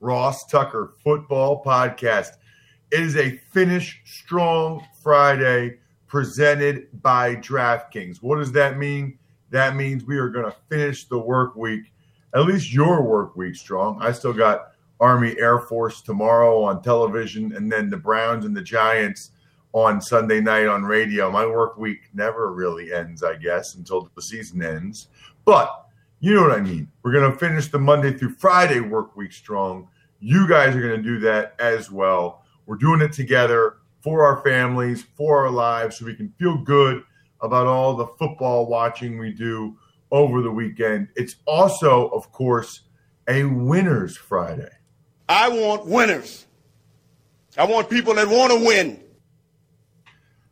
Ross Tucker Football Podcast. It is a finish strong Friday presented by DraftKings. What does that mean? That means we are going to finish the work week, at least your work week strong. I still got Army Air Force tomorrow on television, and then the Browns and the Giants on Sunday night on radio. My work week never really ends, I guess, until the season ends. But you know what I mean. We're going to finish the Monday through Friday work week strong. You guys are going to do that as well. We're doing it together for our families, for our lives, so we can feel good about all the football watching we do over the weekend. It's also, of course, a Winners Friday. I want winners. I want people that want to win.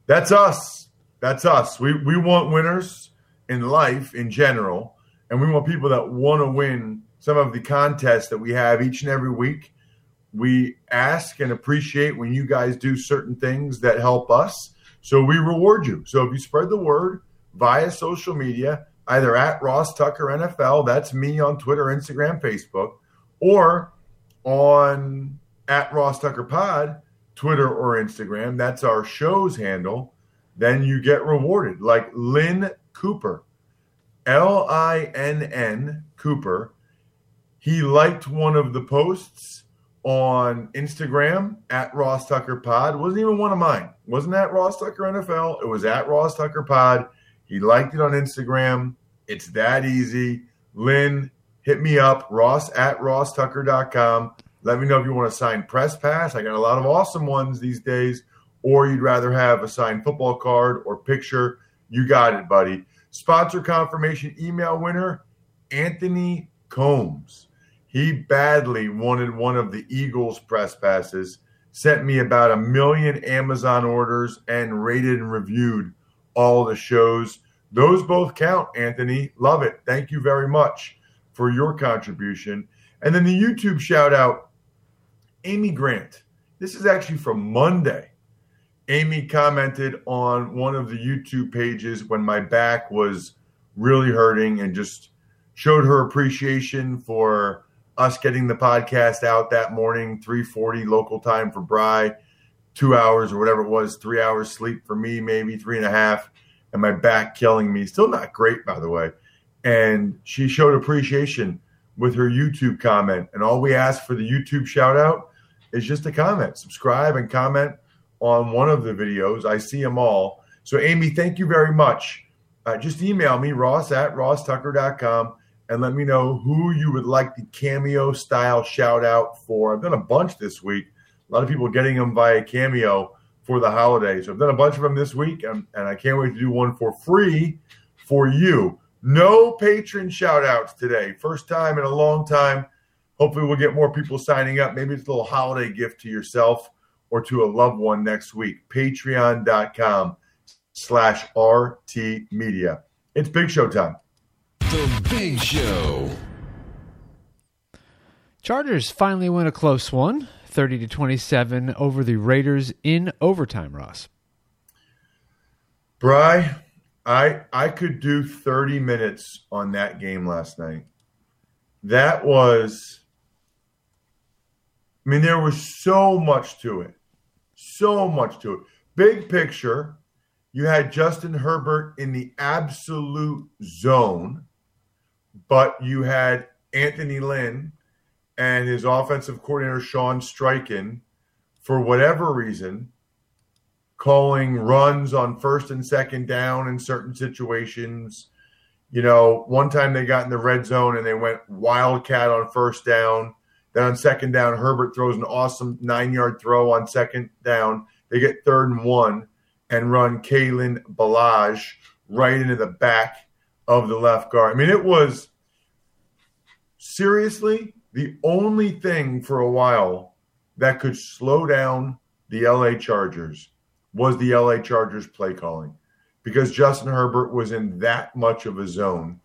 That's us. That's us. We, we want winners in life in general, and we want people that want to win some of the contests that we have each and every week. We ask and appreciate when you guys do certain things that help us. So we reward you. So if you spread the word via social media, either at Ross Tucker NFL, that's me on Twitter, Instagram, Facebook, or on at Ross Tucker Pod, Twitter or Instagram, that's our show's handle, then you get rewarded. Like Lynn Cooper, L I N N Cooper. He liked one of the posts on Instagram at Ross Tucker Pod. Wasn't even one of mine. Wasn't at Ross Tucker NFL. It was at Ross Tucker Pod. He liked it on Instagram. It's that easy. Lynn, hit me up, ross at rosstucker.com. Let me know if you want to sign press pass. I got a lot of awesome ones these days. Or you'd rather have a signed football card or picture. You got it, buddy. Sponsor confirmation email winner, Anthony Combs. He badly wanted one of the Eagles press passes, sent me about a million Amazon orders, and rated and reviewed all the shows. Those both count, Anthony. Love it. Thank you very much for your contribution. And then the YouTube shout out, Amy Grant. This is actually from Monday. Amy commented on one of the YouTube pages when my back was really hurting and just showed her appreciation for us getting the podcast out that morning, 340 local time for Bry, two hours or whatever it was, three hours sleep for me, maybe three and a half, and my back killing me. Still not great, by the way. And she showed appreciation with her YouTube comment. And all we ask for the YouTube shout out is just a comment. Subscribe and comment on one of the videos. I see them all. So, Amy, thank you very much. Uh, just email me, ross at rosstucker.com, and let me know who you would like the cameo style shout out for. I've done a bunch this week. A lot of people getting them via cameo for the holidays. I've done a bunch of them this week, and, and I can't wait to do one for free for you. No Patreon shout outs today. First time in a long time. Hopefully, we'll get more people signing up. Maybe it's a little holiday gift to yourself or to a loved one next week. Patreon.com slash RT Media. It's Big Show time. The Big Show. Chargers finally win a close one, 30 to 27 over the Raiders in overtime, Ross. Bry, I I could do 30 minutes on that game last night. That was I mean, there was so much to it. So much to it. Big picture, you had Justin Herbert in the absolute zone, but you had Anthony Lynn and his offensive coordinator, Shane Steichen, for whatever reason, calling runs on first and second down in certain situations. You know, one time they got in the red zone and they went wildcat on first down. Then on second down, Herbert throws an awesome nine yard throw on second down. They get third and one and run Kalen Ballage right into the back of the left guard. I mean, it was seriously the only thing for a while that could slow down the LA Chargers was the LA Chargers play calling because Justin Herbert was in that much of a zone.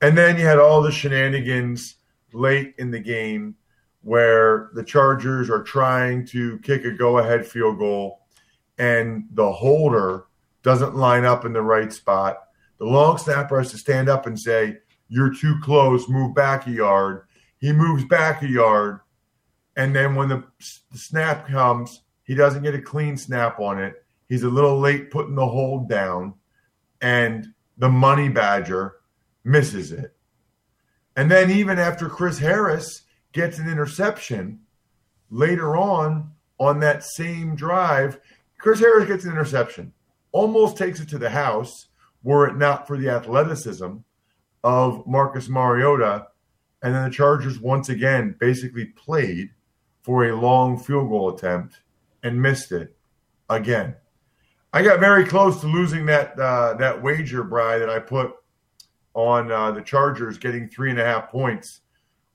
And then you had all the shenanigans late in the game where the Chargers are trying to kick a go ahead field goal and the holder doesn't line up in the right spot. The long snapper has to stand up and say, You're too close, move back a yard. He moves back a yard. And then when the, the snap comes, he doesn't get a clean snap on it. He's a little late putting the hold down, and the money badger misses it. And then, even after Chris Harris gets an interception later on on that same drive, Chris Harris gets an interception, almost takes it to the house, were it not for the athleticism of Marcus Mariota. And then the Chargers once again basically played for a long field goal attempt and missed it again. I got very close to losing that uh, that wager, Bry, that I put on uh, the Chargers getting three and a half points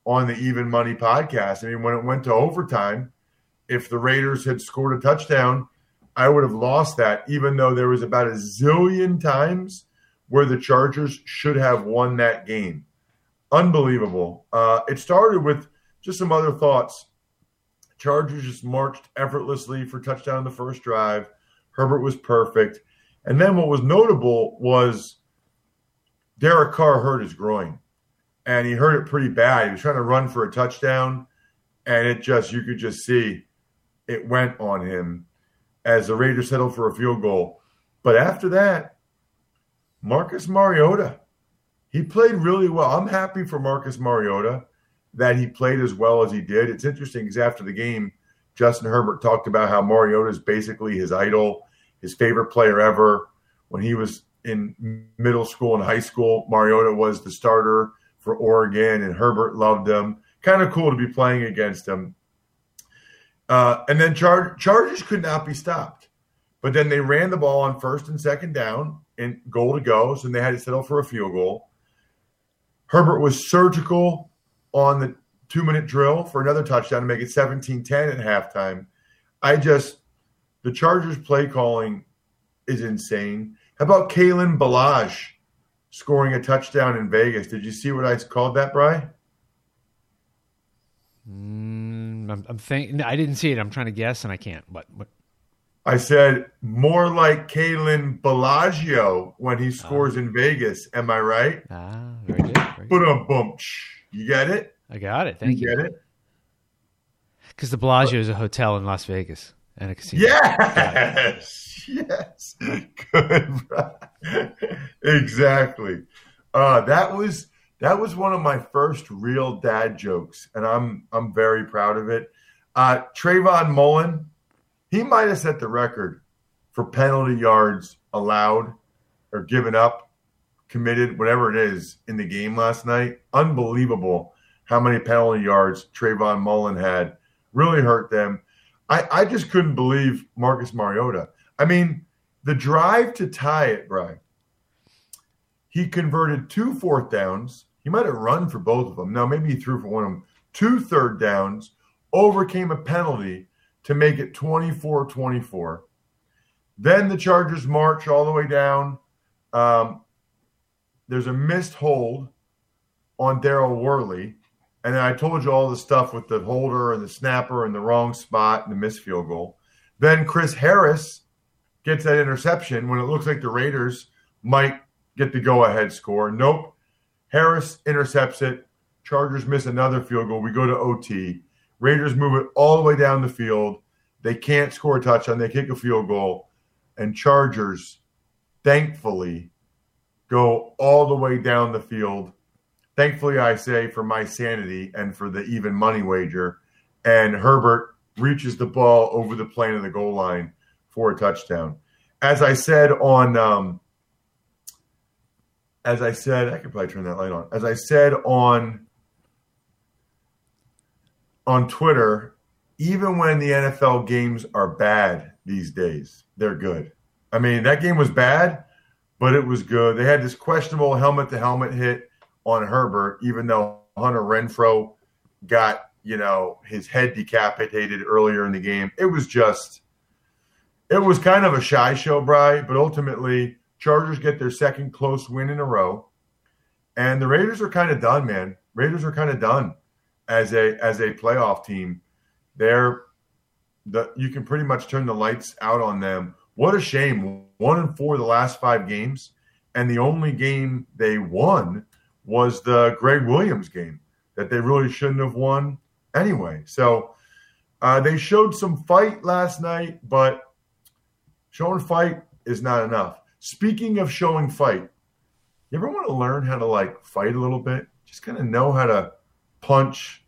on the Even Money podcast. I mean, when it went to overtime, if the Raiders had scored a touchdown, I would have lost that, even though there was about a zillion times where the Chargers should have won that game. Unbelievable. Uh, it started with just some other thoughts. Chargers just marched effortlessly for touchdown in the first drive. Herbert was perfect. And then what was notable was Derek Carr hurt his groin. And he hurt it pretty bad. He was trying to run for a touchdown, and it just, you could just see it went on him as the Raiders settled for a field goal. But after that, Marcus Mariota, he played really well. I'm happy for Marcus Mariota that he played as well as he did. It's interesting because after the game, Justin Herbert talked about how Mariota is basically his idol, his favorite player ever. When he was in middle school and high school, Mariota was the starter for Oregon, and Herbert loved him. Kind of cool to be playing against him. Uh, and then Char- Chargers could not be stopped. But then they ran the ball on first and second down and goal to go. So they had to settle for a field goal. Herbert was surgical on the two minute drill for another touchdown to make it 17 10 at halftime. I just, the Chargers play calling is insane. How about Kalen Ballage scoring a touchdown in Vegas? Did you see what I called that, Bry? Mm, I'm, I'm thinking. I didn't see it. I'm trying to guess, and I can't. But, but I said more like Kalen Bellagio when he scores in Vegas. Am I right? ah, very good. Very good. But a bump. You get it? I got it. Thank you. get it? Because the Bellagio is a hotel in Las Vegas and a casino. Yes. Yes. Good. exactly. Uh, that was that was one of my first real dad jokes, and I'm I'm very proud of it. Uh, Trayvon Mullen, he might have set the record for penalty yards allowed or given up, committed, whatever it is, in the game last night. Unbelievable how many penalty yards Trayvon Mullen had. Really hurt them. I, I just couldn't believe Marcus Mariota. I mean, the drive to tie it, Brian, he converted two fourth downs. He might have run for both of them. Now, maybe he threw for one of them. Two third downs, overcame a penalty to make it 24 24. Then the Chargers march all the way down. Um, there's a missed hold on Daryl Worley. And then I told you all the stuff with the holder and the snapper and the wrong spot and the missed field goal. Then Chris Harris gets that interception when it looks like the Raiders might get the go ahead score. Nope. Harris intercepts it. Chargers miss another field goal. We go to OT. Raiders move it all the way down the field. They can't score a touchdown. They kick a field goal. And Chargers, thankfully, go all the way down the field. Thankfully, I say for my sanity and for the even money wager. And Herbert reaches the ball over the plane of the goal line for a touchdown. As I said on, um, as I said, I could probably turn that light on. As I said on on Twitter, even when the NFL games are bad these days, they're good. I mean, that game was bad, but it was good. They had this questionable helmet to helmet hit on Herbert, even though Hunter Renfrow got, you know, his head decapitated earlier in the game. It was just, it was kind of a shy show, Bry, but ultimately, Chargers get their second close win in a row. And the Raiders are kind of done, man. Raiders are kind of done as a as a playoff team. They're the you can pretty much turn the lights out on them. What a shame. One and four the last five games, and the only game they won was the Gregg Williams game that they really shouldn't have won anyway. So uh, they showed some fight last night, but showing fight is not enough. Speaking of showing fight, you ever want to learn how to like fight a little bit? Just kind of know how to punch.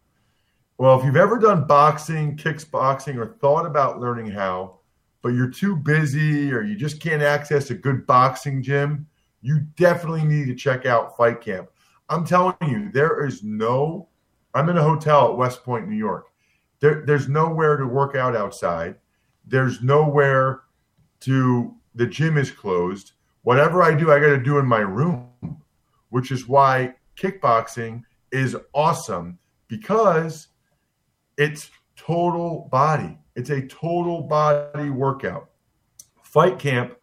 Well, if you've ever done boxing, kicks boxing, or thought about learning how, but you're too busy or you just can't access a good boxing gym, you definitely need to check out Fight Camp. I'm telling you, there is no, I'm in a hotel at West Point, New York. There, there's nowhere to work out outside. There's nowhere to, the gym is closed. Whatever I do, I got to do in my room, which is why kickboxing is awesome because it's total body. It's a total body workout. Fight Camp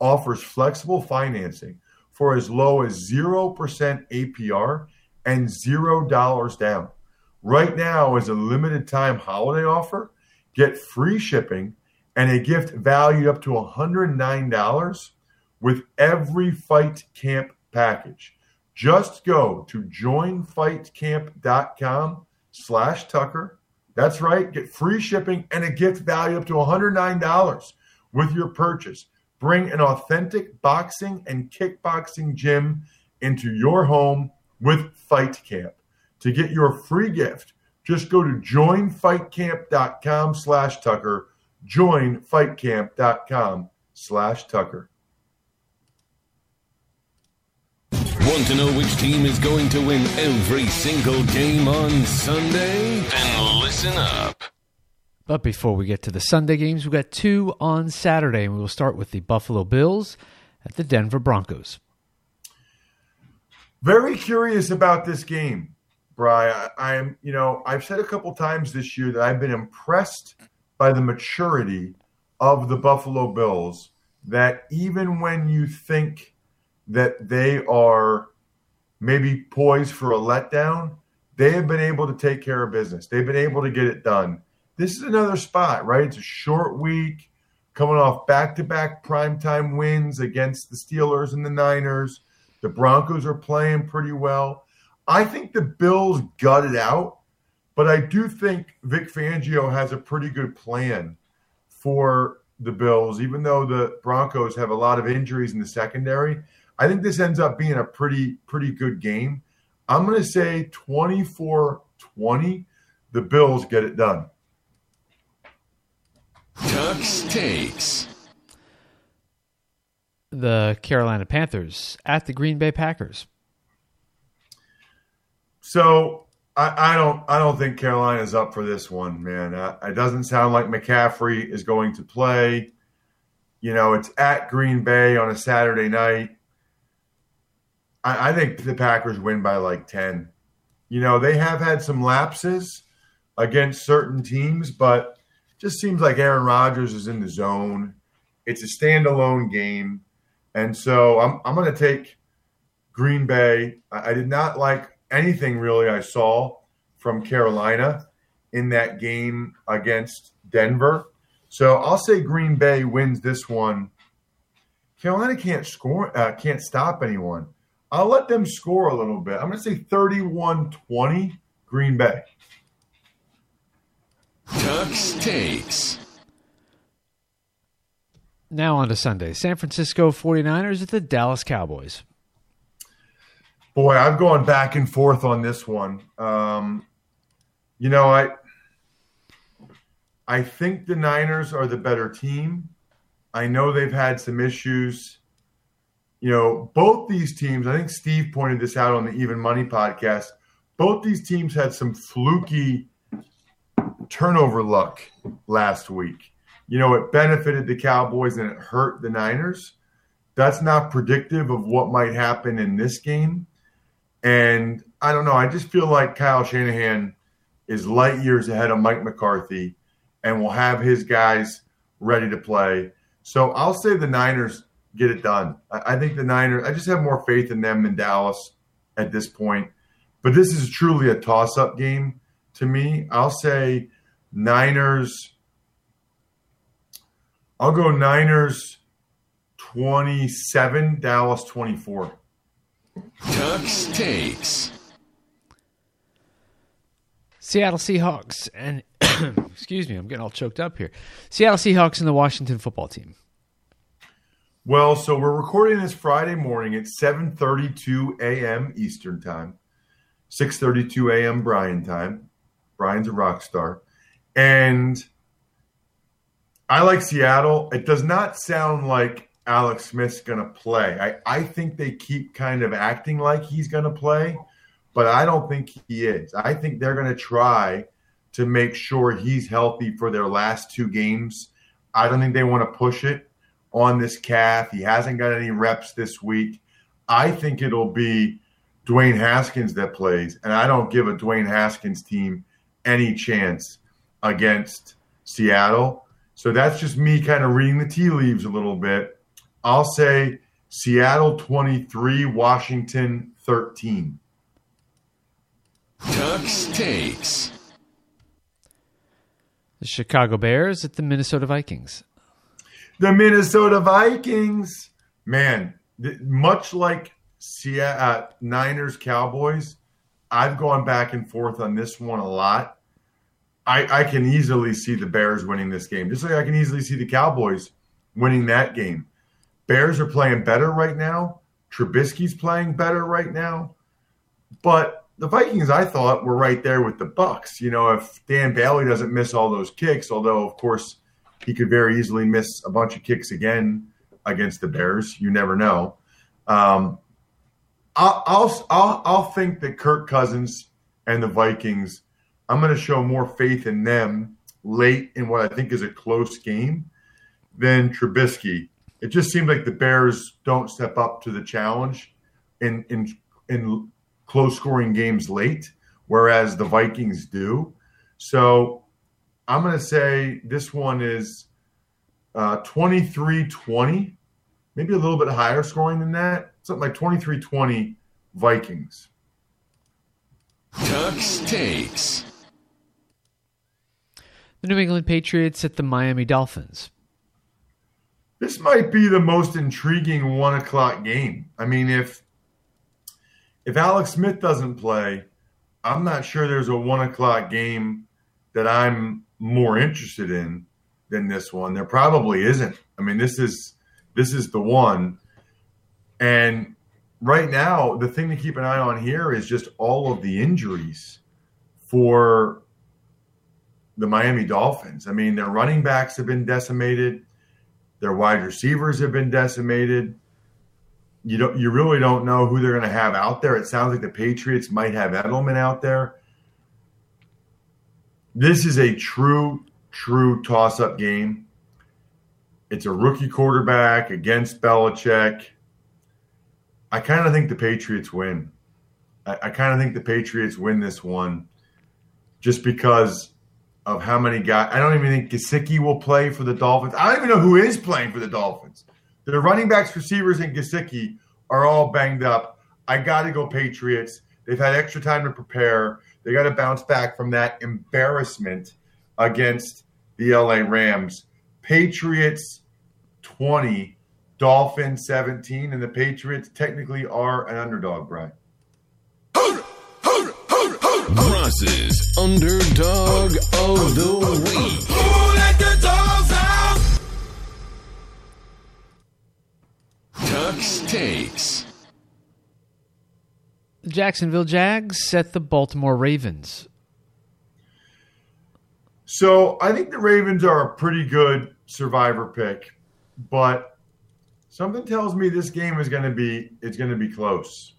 offers flexible financing for as low as 0% APR and $0 down. Right now, as a limited time holiday offer, get free shipping and a gift valued up to $109 with every Fight Camp package. Just go to joinfightcamp.com slash Tucker. That's right. Get free shipping and a gift valued up to $109 with your purchase. Bring an authentic boxing and kickboxing gym into your home with Fight Camp. To get your free gift, just go to joinfightcamp.com slash Tucker. Joinfightcamp.com slash Tucker. Want to know which team is going to win every single game on Sunday? Then listen up. But before we get to the Sunday games, we've got two on Saturday, and we will start with the Buffalo Bills at the Denver Broncos. Very curious about this game, Bry. I, am, you know, I've said a couple times this year that I've been impressed by the maturity of the Buffalo Bills. That even when you think that they are maybe poised for a letdown, they have been able to take care of business. They've been able to get it done. This is another spot, right? It's a short week, coming off back to back primetime wins against the Steelers and the Niners. The Broncos are playing pretty well. I think the Bills gutted out, but I do think Vic Fangio has a pretty good plan for the Bills, even though the Broncos have a lot of injuries in the secondary. I think this ends up being a pretty pretty good game. I'm going to say 24-20 the Bills get it done. Tuck's takes. The Carolina Panthers at the Green Bay Packers. So I, I don't I don't think Carolina's up for this one, man. Uh, it doesn't sound like McCaffrey is going to play. You know, it's at Green Bay on a Saturday night. I, I think the Packers win by like 10. You know, they have had some lapses against certain teams, but just seems like Aaron Rodgers is in the zone. It's a standalone game. And so I'm, I'm going to take Green Bay. I, I did not like anything really I saw from Carolina in that game against Denver. So I'll say Green Bay wins this one Carolina can't score, uh, can't stop anyone. I'll let them score a little bit. I'm going to say 31 20 Green Bay. Tuck's takes. Now on to Sunday. San Francisco 49ers at the Dallas Cowboys. Boy, I've gone back and forth on this one. Um, you know, I I think the Niners are the better team. I know they've had some issues. You know, both these teams, I think Steve pointed this out on the Even Money podcast. Both these teams had some fluky turnover luck last week. You know, it benefited the Cowboys and it hurt the Niners. That's not predictive of what might happen in this game. And I don't know. I just feel like Kyle Shanahan is light years ahead of Mike McCarthy and will have his guys ready to play. So I'll say the Niners get it done. I, think the Niners, I just have more faith in them than Dallas at this point. But this is truly a toss up game to me. I'll say Niners. I'll go Niners 27, Dallas 24. Tuck's takes. Seattle Seahawks and excuse me, I'm getting all choked up here. Seattle Seahawks and the Washington football team. Well, so we're recording this Friday morning at 7:32 a.m. Eastern Time, 6:32 a.m. Brian time. Brian's a rock star, and I like Seattle. It does not sound like Alex Smith's going to play. I, I think they keep kind of acting like he's going to play, but I don't think he is. I think they're going to try to make sure he's healthy for their last two games. I don't think they want to push it on this calf. He hasn't got any reps this week. I think it'll be Dwayne Haskins that plays, and I don't give a Dwayne Haskins team any chance against Seattle. So that's just me kind of reading the tea leaves a little bit. I'll say Seattle 23, Washington 13. Tuck's takes. The Chicago Bears at the Minnesota Vikings. The Minnesota Vikings. Man, th- much like Seattle, uh, Niners Cowboys, I've gone back and forth on this one a lot. I, I can easily see the Bears winning this game, just like I can easily see the Cowboys winning that game. Bears are playing better right now. Trubisky's playing better right now. But the Vikings, I thought, were right there with the Bucks. You know, if Dan Bailey doesn't miss all those kicks, although of course he could very easily miss a bunch of kicks again against the Bears. You never know. Um, I'll, I'll I'll I'll think that Kirk Cousins and the Vikings. I'm going to show more faith in them late in what I think is a close game than Trubisky it just seems like the Bears don't step up to the challenge in in in close scoring games late, whereas the Vikings do. So I'm going to say this one is uh, 23-20, maybe a little bit higher scoring than that, something like 23-20 Vikings. Tuck's takes. The New England Patriots at the Miami Dolphins this might be the most intriguing one o'clock game. I mean, if if Alex Smith doesn't play, I'm not sure there's a one o'clock game that I'm more interested in than this one. There probably isn't. I mean, this is this is the one. And right now, the thing to keep an eye on here is just all of the injuries for the Miami Dolphins. I mean, their running backs have been decimated. Their wide receivers have been decimated. You don't you really don't know who they're going to have out there. It sounds like the Patriots might have Edelman out there. This is a true true toss-up game. It's a rookie quarterback against Belichick. I kind of think the Patriots win. I, I kind of think the Patriots win this one just because of how many guys. I don't even think Gesicki will play for the Dolphins. I don't even know who is playing for the Dolphins. The running backs, receivers, and Gesicki are all banged up. I got to go Patriots. They've had extra time to prepare. They got to bounce back from that embarrassment against the LA Rams. Patriots 20, Dolphins 17, and the Patriots technically are an underdog, Brian. Ross's underdog of the week. Tuck's takes. The Jacksonville Jags set the Baltimore Ravens. So I think the Ravens are a pretty good survivor pick, but something tells me this game is going to be it's going to be close.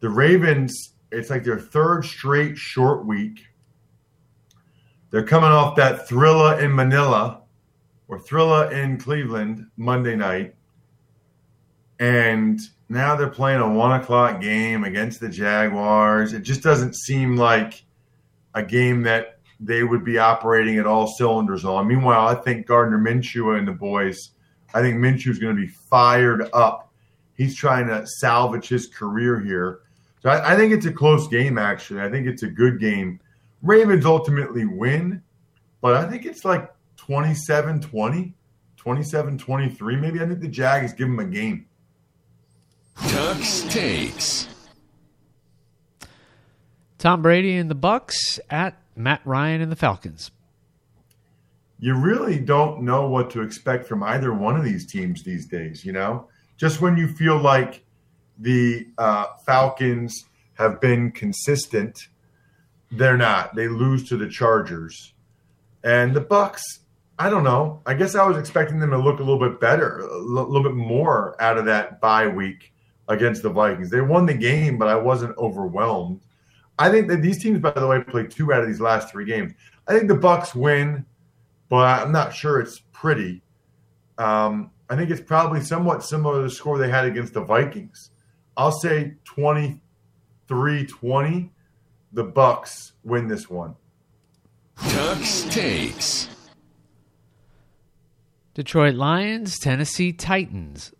The Ravens, it's like their third straight short week. They're coming off that thriller in Manila or thriller in Cleveland Monday night. And now they're playing a one o'clock game against the Jaguars. It just doesn't seem like a game that they would be operating at all cylinders on. Meanwhile, I think Gardner Minshew and the boys, I think Minshew is going to be fired up. He's trying to salvage his career here. So I, I think it's a close game, actually. I think it's a good game. Ravens ultimately win, but I think it's like 27 20, 27 23. Maybe I think the Jags give them a game. Tuck's takes. Tom Brady and the Bucks at Matt Ryan and the Falcons. You really don't know what to expect from either one of these teams these days, you know? Just when you feel like the uh, Falcons have been consistent, they're not. They lose to the Chargers. And the Bucks, I don't know. I guess I was expecting them to look a little bit better, a little bit more out of that bye week against the Vikings. They won the game, but I wasn't overwhelmed. I think that these teams, by the way, played two out of these last three games. I think the Bucks win, but I'm not sure it's pretty. Um, I think it's probably somewhat similar to the score they had against the Vikings. I'll say 23-20. The Bucks win this one. Tuck's takes. Detroit Lions, Tennessee Titans.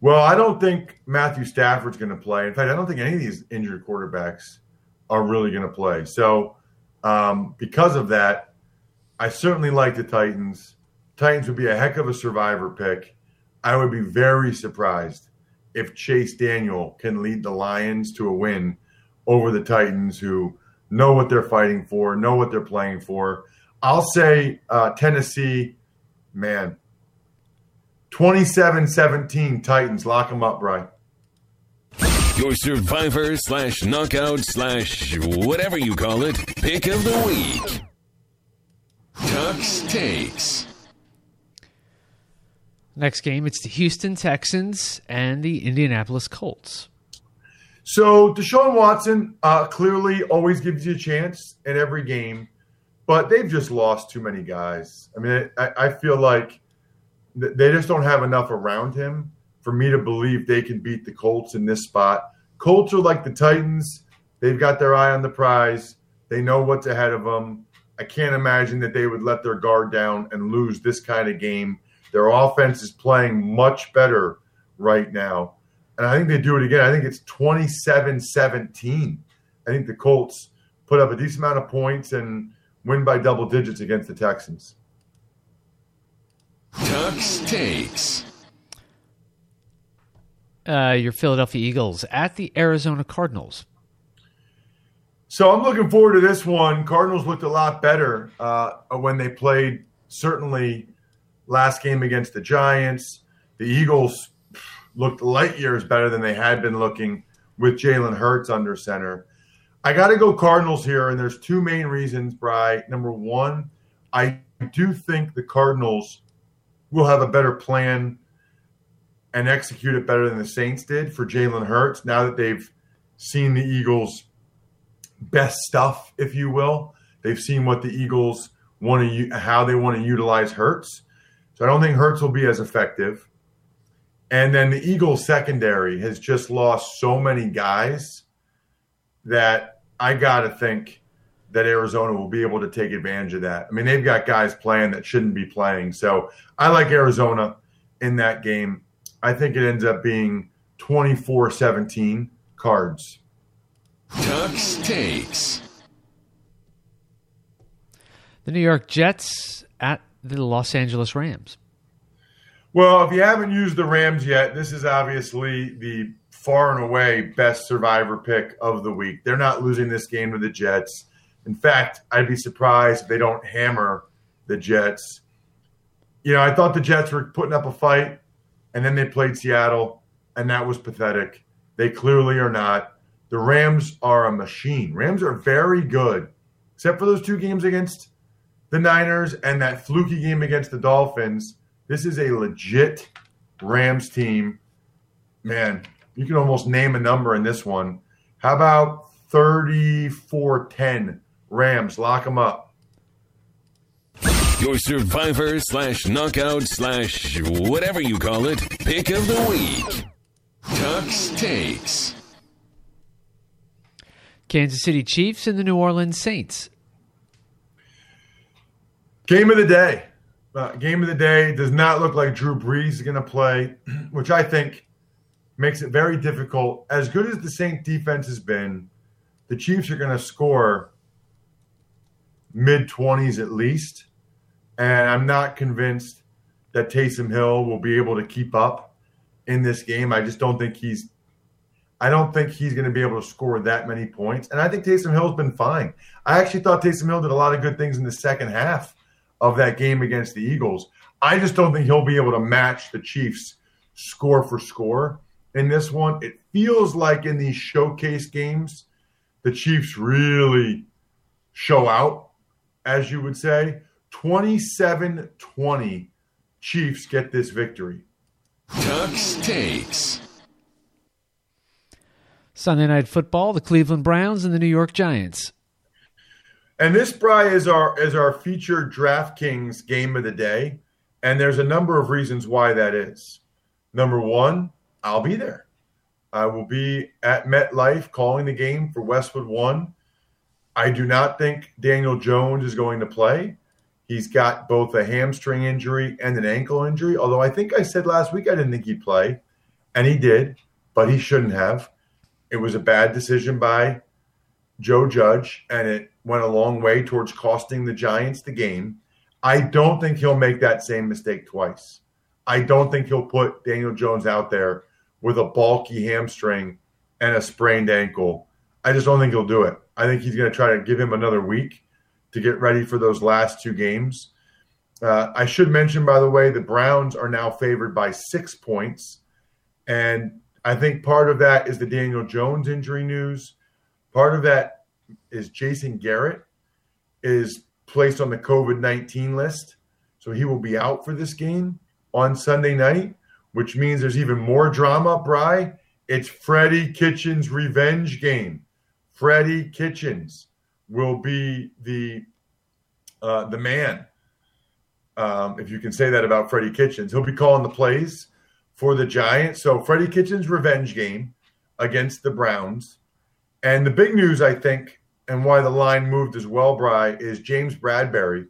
Well, I don't think Matthew Stafford's going to play. In fact, I don't think any of these injured quarterbacks are really going to play. So, um, because of that, I certainly like the Titans. Titans would be a heck of a survivor pick. I would be very surprised if Chase Daniel can lead the Lions to a win over the Titans, who know what they're fighting for, know what they're playing for. I'll say uh, Tennessee, man, 27 17 Titans. Lock them up, Brian. Your survivor slash knockout slash whatever you call it pick of the week. Tuck's takes. Next game, it's the Houston Texans and the Indianapolis Colts. So Deshaun Watson uh, clearly always gives you a chance in every game, but they've just lost too many guys. I mean, I, I feel like they just don't have enough around him for me to believe they can beat the Colts in this spot. Colts are like the Titans; they've got their eye on the prize. They know what's ahead of them. I can't imagine that they would let their guard down and lose this kind of game. Their offense is playing much better right now. And I think they do it again. I think it's 27 17. I think the Colts put up a decent amount of points and win by double digits against the Texans. Tuck's takes. Uh, your Philadelphia Eagles at the Arizona Cardinals. So I'm looking forward to this one. Cardinals looked a lot better uh, when they played, certainly last game against the Giants. The Eagles looked light years better than they had been looking with Jalen Hurts under center. I got to go Cardinals here, and there's two main reasons, Bry. Number one, I do think the Cardinals will have a better plan and execute it better than the Saints did for Jalen Hurts now that they've seen the Eagles' best stuff, if you will. They've seen what the Eagles want to, how they want to utilize Hurts. So I don't think Hurts will be as effective. And then the Eagles secondary has just lost so many guys that I got to think that Arizona will be able to take advantage of that. I mean, they've got guys playing that shouldn't be playing. So I like Arizona in that game. I think it ends up being 24 17 cards. Tuck's takes. The New York Jets at the Los Angeles Rams. Well, if you haven't used the Rams yet, this is obviously the far and away best survivor pick of the week. They're not losing this game to the Jets. In fact, I'd be surprised if they don't hammer the Jets. You know, I thought the Jets were putting up a fight, and then they played Seattle, and that was pathetic. They clearly are not. The Rams are a machine. Rams are very good, except for those two games against the Niners and that fluky game against the Dolphins. This is a legit Rams team. Man, you can almost name a number in this one. How about 34 10 Rams? Lock them up. Your survivor slash knockout slash whatever you call it pick of the week. Tuck's takes. Kansas City Chiefs and the New Orleans Saints. Game of the day. Uh, game of the day does not look like Drew Brees is going to play, which I think makes it very difficult. As good as the Saint defense has been, the Chiefs are going to score mid 20s at least. And I'm not convinced that Taysom Hill will be able to keep up in this game. I just don't think he's I don't think he's going to be able to score that many points. And I think Taysom Hill's been fine. I actually thought Taysom Hill did a lot of good things in the second half of that game against the Eagles. I just don't think he'll be able to match the Chiefs score for score in this one. It feels like in these showcase games, the Chiefs really show out, as you would say. 27 20, Chiefs get this victory. Tuck's takes. Sunday Night Football, the Cleveland Browns and the New York Giants. And this, Bry, is our is our featured DraftKings game of the day. And there's a number of reasons why that is. Number one, I'll be there. I will be at MetLife calling the game for Westwood One. I do not think Daniel Jones is going to play. He's got both a hamstring injury and an ankle injury. Although I think I said last week I didn't think he'd play, and he did, but he shouldn't have. It was a bad decision by Joe Judge, and it went a long way towards costing the Giants the game. I don't think he'll make that same mistake twice. I don't think he'll put Daniel Jones out there with a bulky hamstring and a sprained ankle. I just don't think he'll do it. I think he's going to try to give him another week to get ready for those last two games. Uh, I should mention, by the way, the Browns are now favored by six points. And I think part of that is the Daniel Jones injury news. Part of that is Jason Garrett is placed on the COVID 19 list. So he will be out for this game on Sunday night, which means there's even more drama, Bry. It's Freddie Kitchens' revenge game. Freddie Kitchens will be the uh, the man, um, if you can say that about Freddie Kitchens. He'll be calling the plays for the Giants. So Freddie Kitchens' revenge game against the Browns. And the big news, I think, and why the line moved as well, Bry, is James Bradberry,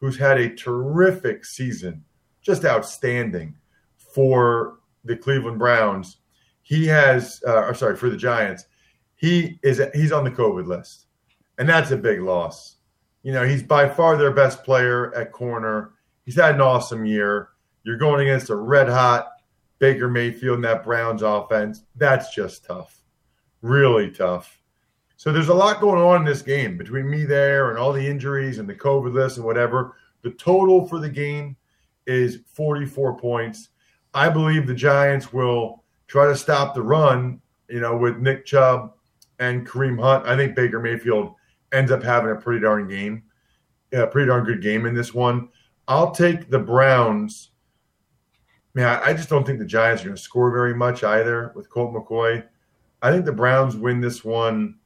who's had a terrific season, just outstanding for the Cleveland Browns. He has, uh, sorry, for the Giants. He is he's on the COVID list, and that's a big loss. You know, he's by far their best player at corner. He's had an awesome year. You're going against a red hot Baker Mayfield and that Browns offense. That's just tough, really tough. So there's a lot going on in this game between me there and all the injuries and the COVID list and whatever. The total for the game is 44 points. I believe the Giants will try to stop the run, you know, with Nick Chubb and Kareem Hunt. I think Baker Mayfield ends up having a pretty darn game, a pretty darn good game in this one. I'll take the Browns man, I just don't think the Giants are going to score very much either with Colt McCoy. I think the Browns win this one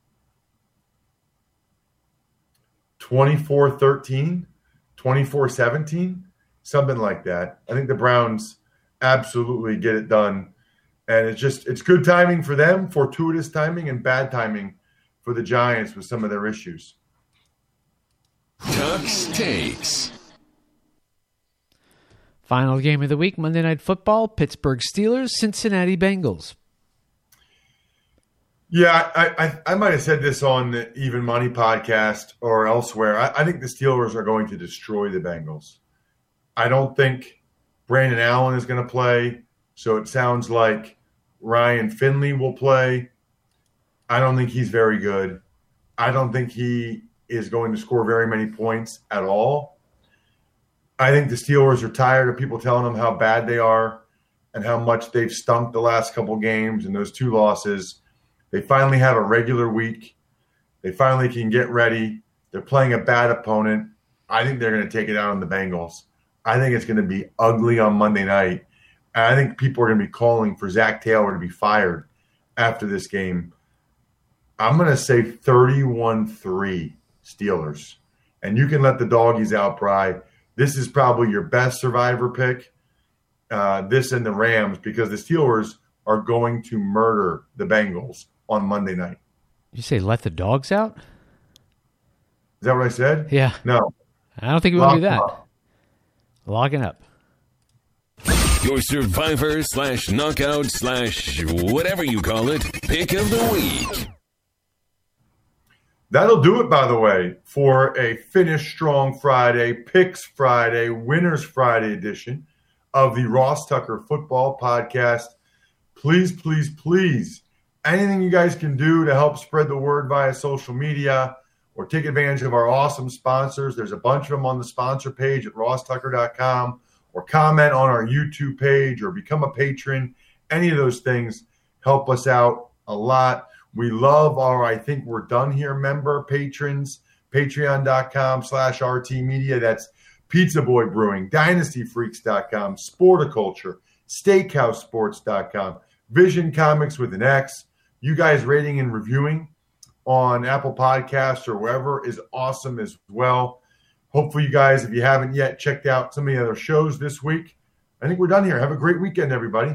24 13, 24 17, something like that. I think the Browns absolutely get it done. And it's just, it's good timing for them, fortuitous timing, and bad timing for the Giants with some of their issues. Tuck's takes. Final game of the week, Monday Night Football, Pittsburgh Steelers, Cincinnati Bengals. Yeah, I, I, I might have said this on the Even Money podcast or elsewhere. I, I think the Steelers are going to destroy the Bengals. I don't think Brandon Allen is going to play. So it sounds like Ryan Finley will play. I don't think he's very good. I don't think he is going to score very many points at all. I think the Steelers are tired of people telling them how bad they are and how much they've stunk the last couple games and those two losses. They finally have a regular week. They finally can get ready. They're playing a bad opponent. I think they're going to take it out on the Bengals. I think it's going to be ugly on Monday night. And I think people are going to be calling for Zac Taylor to be fired after this game. I'm going to say 31 3 Steelers. And you can let the doggies out, Bry. This is probably your best survivor pick. Uh, this and the Rams because the Steelers are going to murder the Bengals on Monday night. You say let the dogs out? Is that what I said? Yeah. No. I don't think we want to do that. Logging up. Your survivor slash knockout slash whatever you call it pick of the week. That'll do it, by the way, for a Finish Strong Friday, Picks Friday, Winners Friday edition of the Ross Tucker Football Podcast. Please, please, please, anything you guys can do to help spread the word via social media or take advantage of our awesome sponsors. There's a bunch of them on the sponsor page at rosstucker.com or comment on our YouTube page or become a patron. Any of those things help us out a lot. We love our I think we're done here member patrons, patreon.com slash RT media. That's Pizza Boy Brewing, DynastyFreaks.com, Sporticulture, SteakhouseSports.com, Vision Comics with an X. You guys rating and reviewing on Apple Podcasts or wherever is awesome as well. Hopefully, you guys, if you haven't yet checked out some of the other shows this week, I think we're done here. Have a great weekend, everybody.